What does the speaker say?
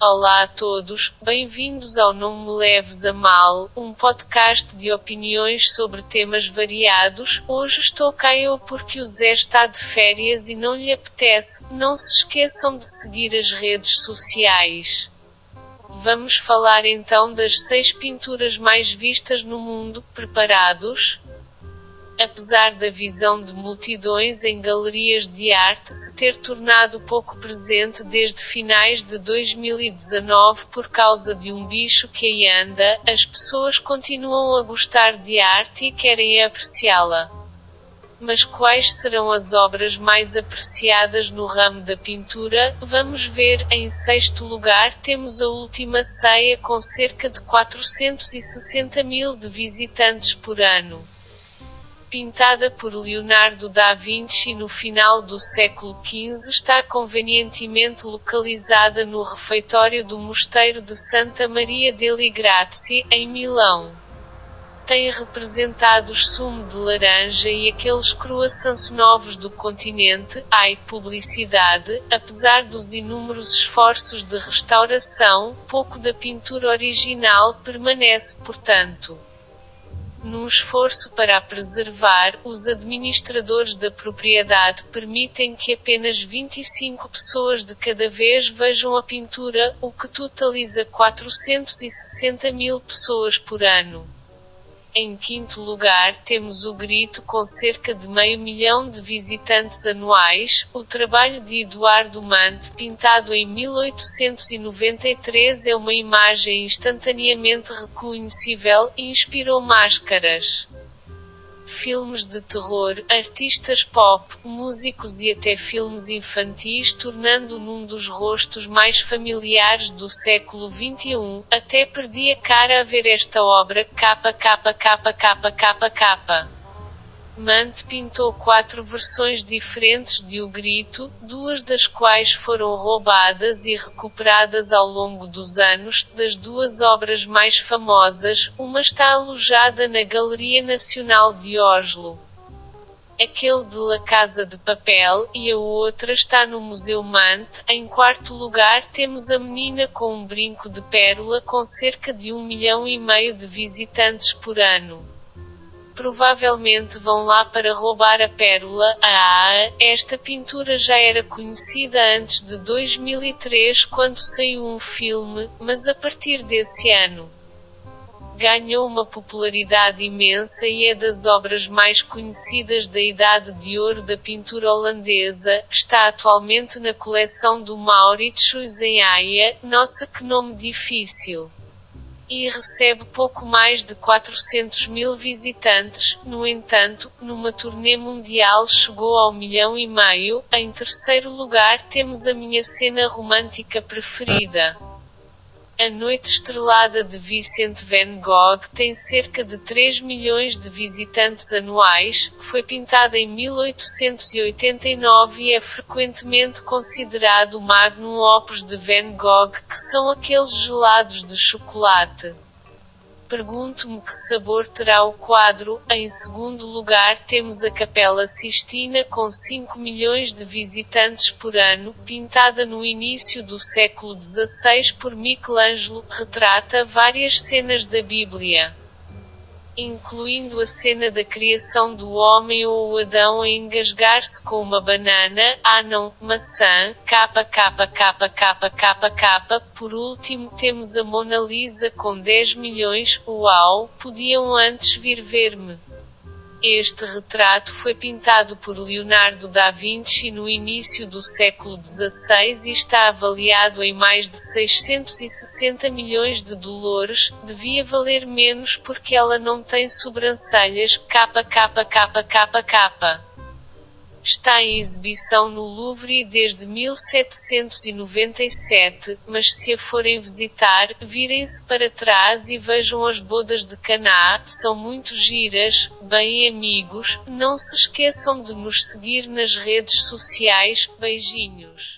Olá a todos, bem-vindos ao Não Me Leves a Mal, um podcast de opiniões sobre temas variados. Hoje estou cá eu porque o Zé está de férias e não lhe apetece. Não se esqueçam de seguir as redes sociais. Vamos falar então das seis pinturas mais vistas no mundo. Preparados? Apesar da visão de multidões em galerias de arte se ter tornado pouco presente desde finais de 2019 por causa de um bicho que aí anda, as pessoas continuam a gostar de arte e querem apreciá-la. Mas quais serão as obras mais apreciadas no ramo da pintura? Vamos ver. Em sexto lugar temos a Última Ceia com cerca de 460 mil de visitantes por ano pintada por Leonardo da Vinci no final do século XV, está convenientemente localizada no refeitório do Mosteiro de Santa Maria delle Grazie, em Milão. Tem representados sumo de laranja e aqueles croissants novos do continente, ai, publicidade, apesar dos inúmeros esforços de restauração, pouco da pintura original permanece, portanto. Num esforço para a preservar, os administradores da propriedade permitem que apenas 25 pessoas de cada vez vejam a pintura, o que totaliza 460 mil pessoas por ano. Em quinto lugar, temos o Grito com cerca de meio milhão de visitantes anuais. O trabalho de Eduardo Mante, pintado em 1893, é uma imagem instantaneamente reconhecível e inspirou máscaras filmes de terror, artistas pop, músicos e até filmes infantis, tornando num dos rostos mais familiares do século XXI. Até perdi a cara a ver esta obra. Capa, Mante pintou quatro versões diferentes de O Grito, duas das quais foram roubadas e recuperadas ao longo dos anos. Das duas obras mais famosas, uma está alojada na Galeria Nacional de Oslo. Aquele de La Casa de Papel, e a outra está no Museu Mante. Em quarto lugar temos a menina com um brinco de pérola com cerca de um milhão e meio de visitantes por ano provavelmente vão lá para roubar a pérola. Ah, esta pintura já era conhecida antes de 2003 quando saiu um filme, mas a partir desse ano ganhou uma popularidade imensa e é das obras mais conhecidas da Idade de Ouro da pintura holandesa. Está atualmente na coleção do Mauritshuis em Haia. Nossa, que nome difícil! E recebe pouco mais de 400 mil visitantes. No entanto, numa turnê mundial chegou ao milhão e meio. Em terceiro lugar temos a minha cena romântica preferida. A Noite Estrelada de Vincent van Gogh tem cerca de 3 milhões de visitantes anuais, foi pintada em 1889 e é frequentemente considerado o magnum opus de Van Gogh, que são aqueles gelados de chocolate. Pergunto-me que sabor terá o quadro. Em segundo lugar, temos a Capela Sistina com 5 milhões de visitantes por ano, pintada no início do século XVI por Michelangelo, retrata várias cenas da Bíblia incluindo a cena da criação do homem ou Adão a engasgar-se com uma banana, ah não, maçã, capa. Por último temos a Mona Lisa com 10 milhões, uau, podiam antes vir ver-me. Este retrato foi pintado por Leonardo da Vinci no início do século XVI e está avaliado em mais de 660 milhões de dólares. Devia valer menos porque ela não tem sobrancelhas. Capa, Está em exibição no Louvre desde 1797, mas se a forem visitar, virem-se para trás e vejam as bodas de Caná, são muito giras. Bem, amigos, não se esqueçam de nos seguir nas redes sociais. Beijinhos.